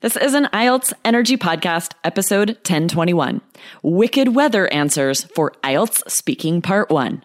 This is an IELTS Energy Podcast, episode 1021 Wicked Weather Answers for IELTS Speaking Part 1.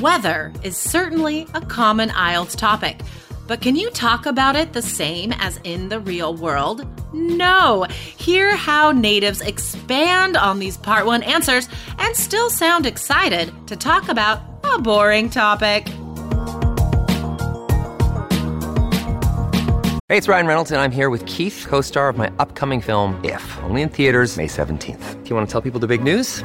Weather is certainly a common IELTS topic, but can you talk about it the same as in the real world? No. Hear how natives expand on these part one answers and still sound excited to talk about a boring topic. Hey, it's Ryan Reynolds, and I'm here with Keith, co star of my upcoming film, If, only in theaters, May 17th. Do you want to tell people the big news?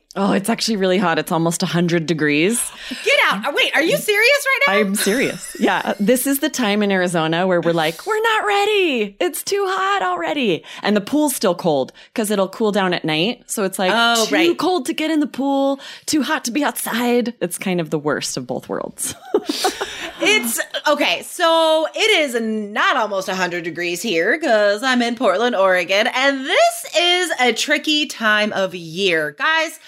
Oh, it's actually really hot. It's almost 100 degrees. Get out. Uh, wait, are you serious right now? I'm serious. Yeah. This is the time in Arizona where we're like, we're not ready. It's too hot already. And the pool's still cold because it'll cool down at night. So it's like Oh, too right. cold to get in the pool, too hot to be outside. It's kind of the worst of both worlds. It's okay. So it is not almost 100 degrees here because I'm in Portland, Oregon, and this is a tricky time of year. Guys,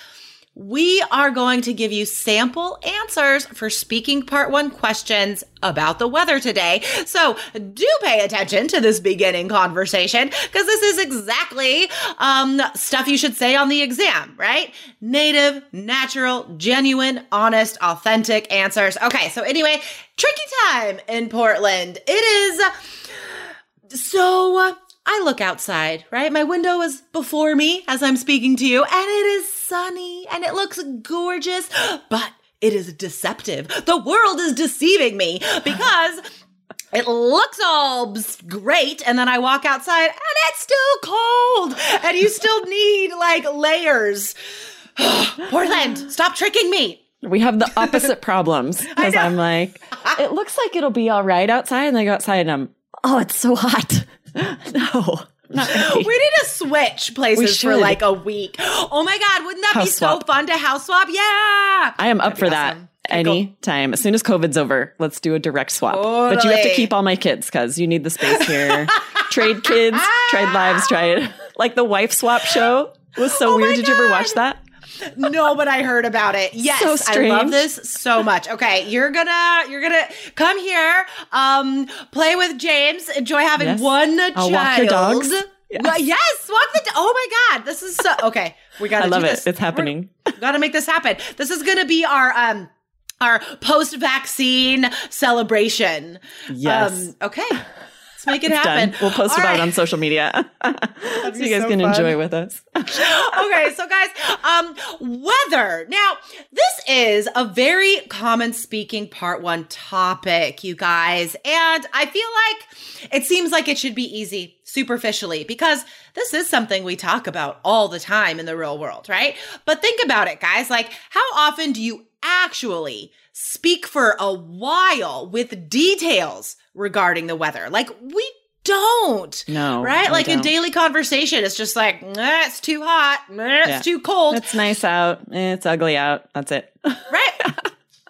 we are going to give you sample answers for speaking part one questions about the weather today. So do pay attention to this beginning conversation because this is exactly um, stuff you should say on the exam, right? Native, natural, genuine, honest, authentic answers. Okay, so anyway, tricky time in Portland. It is so I look outside, right? My window is before me as I'm speaking to you, and it is sunny and it looks gorgeous, but it is deceptive. The world is deceiving me because it looks all great, and then I walk outside and it's still cold, and you still need like layers. Portland, stop tricking me. we have the opposite problems because. I'm like, it looks like it'll be all right outside. And I go outside and I'm, oh, it's so hot. no. We need to switch places for like a week. Oh my god, wouldn't that be House so fun to house swap? Yeah. I am up for that awesome. Cool. anytime. As soon as COVID's over, let's do a direct swap. But you have to keep all my kids because you need the space here. trade kids, trade lives, trade like the wife swap show was so Oh weird. Did you ever watch that? No, but I heard about it. Yes, So I love this so much. Okay, you're gonna you're gonna come here, um, play with James, enjoy having Yes. one I'll child. walk your dogs. Well, yes, walk the. Do- oh my god, this is so okay. We gotta. I love it. It's happening. We're- gotta make this happen. This is gonna be our um our post vaccine celebration. Yes. Um, okay. Let's make it happen. done. We'll post All about it on social media. so you guys so can fun. enjoy with us. okay, so guys, um, weather. Now, this is a very common speaking part one topic, you guys. And I feel like it seems like it should be easy superficially because this is something we talk about all the time in the real world, right? But think about it, guys. Like, how often do you actually speak for a while with details regarding the weather? Like, we don't. No, Right? Like in don't. daily conversation, it's just like, "Nah, it's too hot. Nah, it's Yeah. too cold. It's nice out. It's ugly out. That's it. right?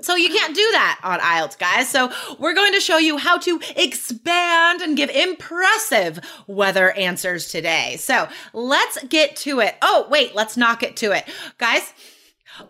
So you can't do that on IELTS, guys. So we're going to show you how to expand and give impressive weather answers today. So let's get to it. Oh, wait, let's not get to it. Guys,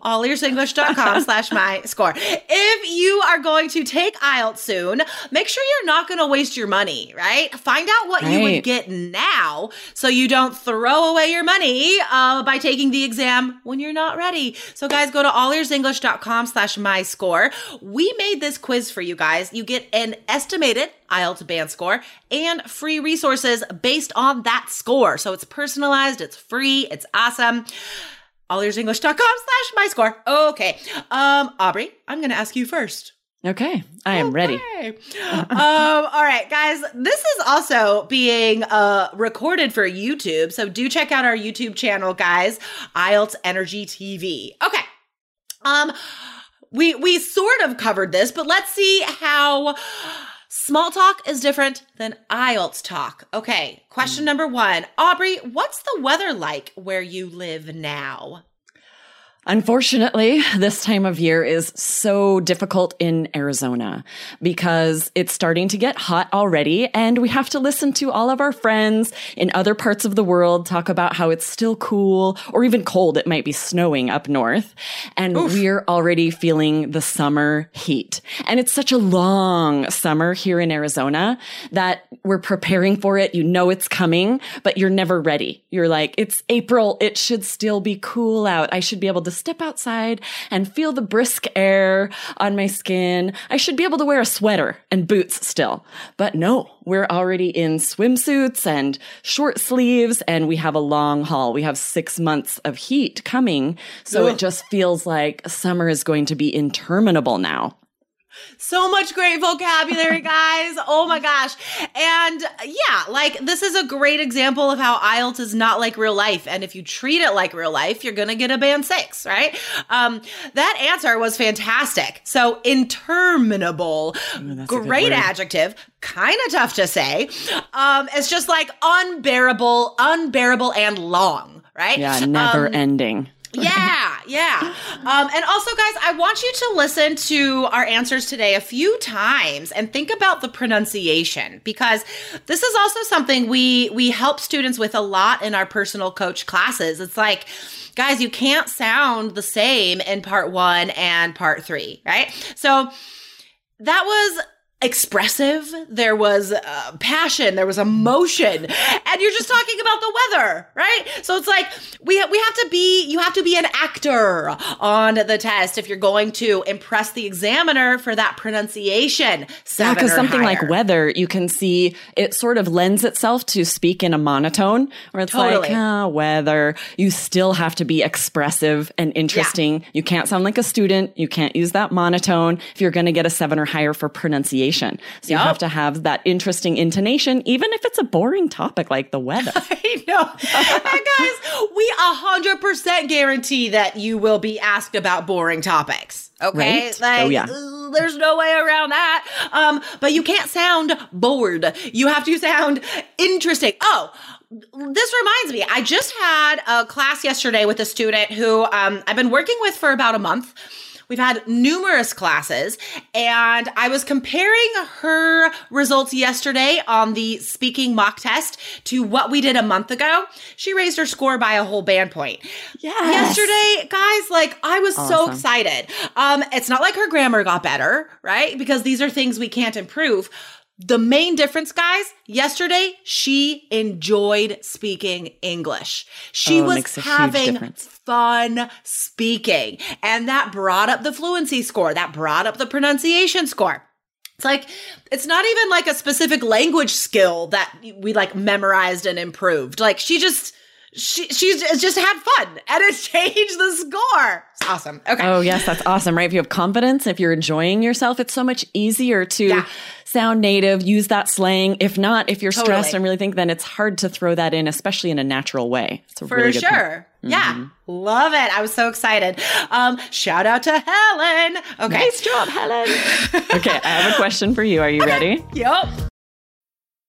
allearsenglish.com slash my score. If you are going to take IELTS soon, make sure you're not going to waste your money, right? Find out what you would get now so you don't throw away your money uh, by taking the exam when you're not ready. So guys, go to allearsenglish.com slash my score. We made this quiz for you guys. You get an estimated IELTS band score and free resources based on that score. So it's personalized, it's free, it's awesome allearsenglish.com slash my score. Okay. Um, Aubrey, I'm going to ask you first. Okay, I am ready. Um, all right, guys. This is also being uh, recorded for YouTube, so do check out our YouTube channel, guys. IELTS Energy TV. Okay. Um, we we sort of covered this, but let's see how small talk is different than IELTS talk. Okay. Question hmm. number one, Aubrey. What's the weather like where you live now? Unfortunately, this time of year is so difficult in Arizona because it's starting to get hot already and we have to listen to all of our friends in other parts of the world talk about how it's still cool or even cold. It might be snowing up north and we're already feeling the summer heat. And it's such a long summer here in Arizona that we're preparing for it. You know it's coming, but you're never ready. You're like, it's April. It should still be cool out. I should be able to step outside and feel the brisk air on my skin. I should be able to wear a sweater and boots still. But no, we're already in swimsuits and short sleeves and we have a long haul. We have six months of heat coming. So it just feels like summer is going to be interminable now. So much great vocabulary, guys. Oh my gosh. And yeah, like this is a great example of how IELTS is not like real life. And if you treat it like real life, you're going to get a band six, right? Um, that answer was fantastic. So interminable, great adjective. Kind of tough to say. Um, it's just like unbearable, unbearable and long, right? Yeah, never Um, ending. Yeah, yeah. Um, and also, guys, I want you to listen to our answers today a few times and think about the pronunciation because this is also something we we help students with a lot in our personal coach classes. It's like, guys, you can't sound the same in part one and part three, right? So that was expressive there was uh, passion there was emotion and you're just talking about the weather right so it's like we ha- we have to be you have to be an actor on the test if you're going to impress the examiner for that pronunciation Yeah, because something like weather, you can see it sort of lends itself to speak in a monotone where it's like, Totally. ah, weather. You still have to be expressive and interesting. You can't sound like a student. You can't use that monotone if you're going to get a seven or higher for pronunciation. So you have to have that interesting intonation, even if it's a boring topic like the weather. I know. guys, we a hundred percent guarantee that you will be asked about boring topics. Okay. Right? Like Oh, yeah. there's no way around that. Um, but you can't sound bored. You have to sound interesting. Oh, this reminds me, I just had a class yesterday with a student who um, I've been working with for about a month. We've had numerous classes, and I was comparing her results yesterday on the speaking mock test to what we did a month ago. She raised her score by a whole band point. Yes. Yesterday, guys, like I was so excited. Um, it's not like her grammar got better, right? Because these are things we can't improve. The main difference, guys, yesterday she enjoyed speaking English. She Oh, was makes a huge having fun speaking. And that brought up the fluency score, that brought up the pronunciation score. It's like, it's not even like a specific language skill that we like memorized and improved. Like she just, she, she's just had fun and it changed the score. It's awesome. Okay. Oh, yes, that's awesome, right? If you have confidence, if you're enjoying yourself, it's so much easier to Yeah. Sound native, use that slang. If not, if you're stressed Totally. and really think, then it's hard to throw that in, especially in a natural way. It's a For really point. sure. Yeah. Love it. I was so excited. Um, shout out to Helen. Okay. Nice job, Helen. okay, I have a question for you. Are you ready? Yep.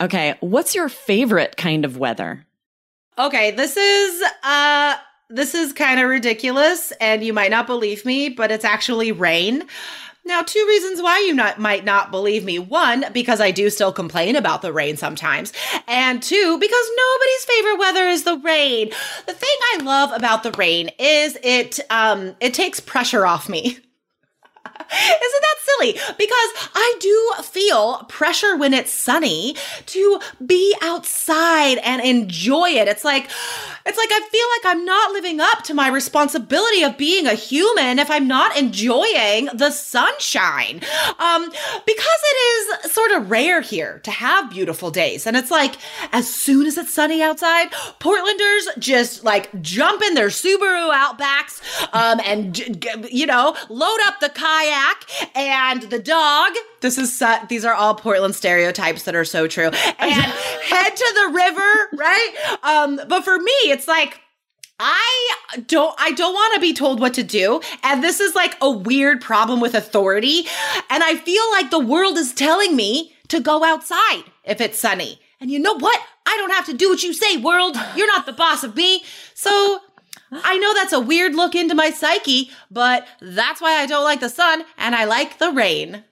Okay, what's your favorite kind of weather? Okay, this is uh this is kind of ridiculous and you might not believe me, but it's actually rain. Now, two reasons why you not, might not believe me. One, because I do still complain about the rain sometimes. And two, because nobody's favorite weather is the rain. The thing I love about the rain is it um it takes pressure off me. Isn't that silly? Because I do feel pressure when it's sunny to be outside and enjoy it. It's like, it's like I feel like I'm not living up to my responsibility of being a human if I'm not enjoying the sunshine. Um, because it is sort of rare here to have beautiful days. And it's like, as soon as it's sunny outside, Portlanders just like jump in their Subaru Outbacks, um, and, you know, load up the kayak and the dog. This is su- these are all Portland stereotypes that are so true. And head to the river, right? Um, but for me, it's like I don't I don't want to be told what to do and this is like a weird problem with authority and I feel like the world is telling me to go outside if it's sunny. And you know what? I don't have to do what you say, world. You're not the boss of me. So I know that's a weird look into my psyche, but that's why I don't like the sun and I like the rain.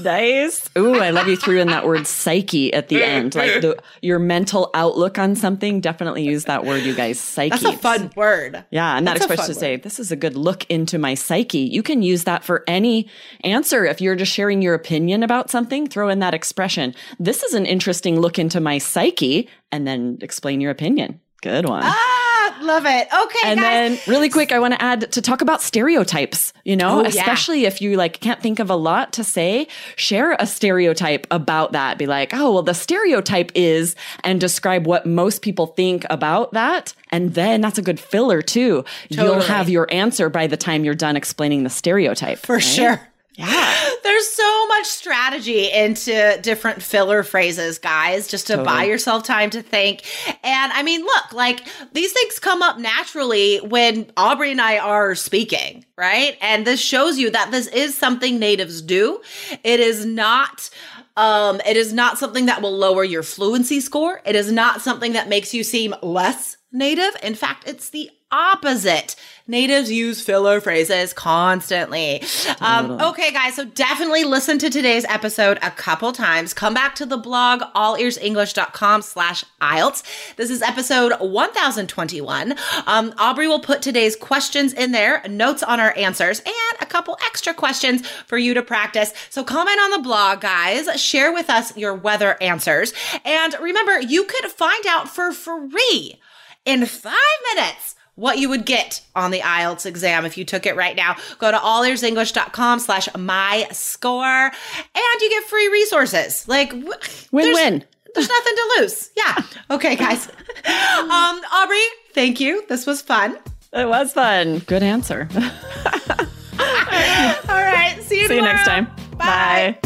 Nice. Ooh, I love you threw in that word psyche at the end. Like the, your mental outlook on something. Definitely use that word, you guys. Psyche. That's a fun word. Yeah, and that That's a expression fun to say, this is a good look into my psyche. You can use that for any answer. If you're just sharing your opinion about something, throw in that expression. This is an interesting look into my psyche, and then explain your opinion. Good one. Ah, love it. Okay, And guys. then really quick, I want to add to talk about stereotypes, you know, Oh, yeah. especially if you like can't think of a lot to say, share a stereotype about that. Be like, oh, well, the stereotype is, and describe what most people think about that. And then that's a good filler too. You'll have your answer by the time you're done explaining the stereotype. For sure. Yeah. There's so much strategy into different filler phrases, guys, just to buy yourself time to think. And I mean, look, like these things come up naturally when Aubrey and I are speaking, right? And this shows you that this is something natives do. It is not um it is not something that will lower your fluency score. It is not something that makes you seem less native. In fact, it's the opposite. Natives use filler phrases constantly. Um, okay, guys, so definitely listen to today's episode a couple times. Come back to the blog, allearsenglish.com slash IELTS. This is episode 1021. Um, Aubrey will put today's questions in there, notes on our answers, and a couple extra questions for you to practice. So comment on the blog, guys. Share with us your weather answers. And remember, you could find out for free in five minutes what you would get on the IELTS exam if you took it right now. Go to allearsenglish.com slash my score and you get free resources. Like w- Win-win. There's, there's nothing to lose. Yeah. Okay, guys. um, Aubrey, thank you. This was fun. It was fun. Good answer. All right. See you See you next time. Bye. Bye.